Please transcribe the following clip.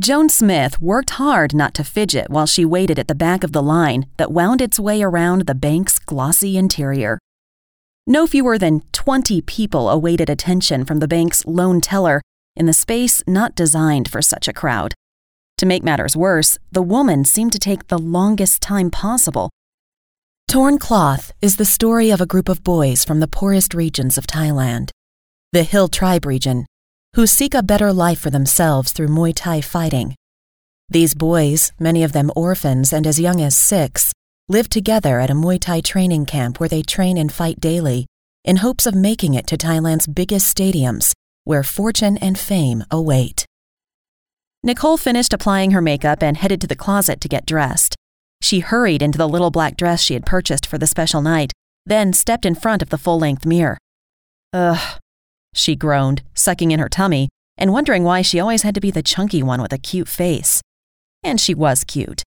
Joan Smith worked hard not to fidget while she waited at the back of the line that wound its way around the bank's glossy interior. No fewer than 20 people awaited attention from the bank's lone teller in the space not designed for such a crowd. To make matters worse, the woman seemed to take the longest time possible. Torn Cloth is the story of a group of boys from the poorest regions of Thailand, the Hill Tribe region, who seek a better life for themselves through Muay Thai fighting. These boys, many of them orphans and as young as six, live together at a Muay Thai training camp where they train and fight daily in hopes of making it to Thailand's biggest stadiums, where fortune and fame await. Nicole finished applying her makeup and headed to the closet to get dressed. She hurried into the little black dress she had purchased for the special night, then stepped in front of the full length mirror. Ugh, she groaned, sucking in her tummy and wondering why she always had to be the chunky one with a cute face. And she was cute.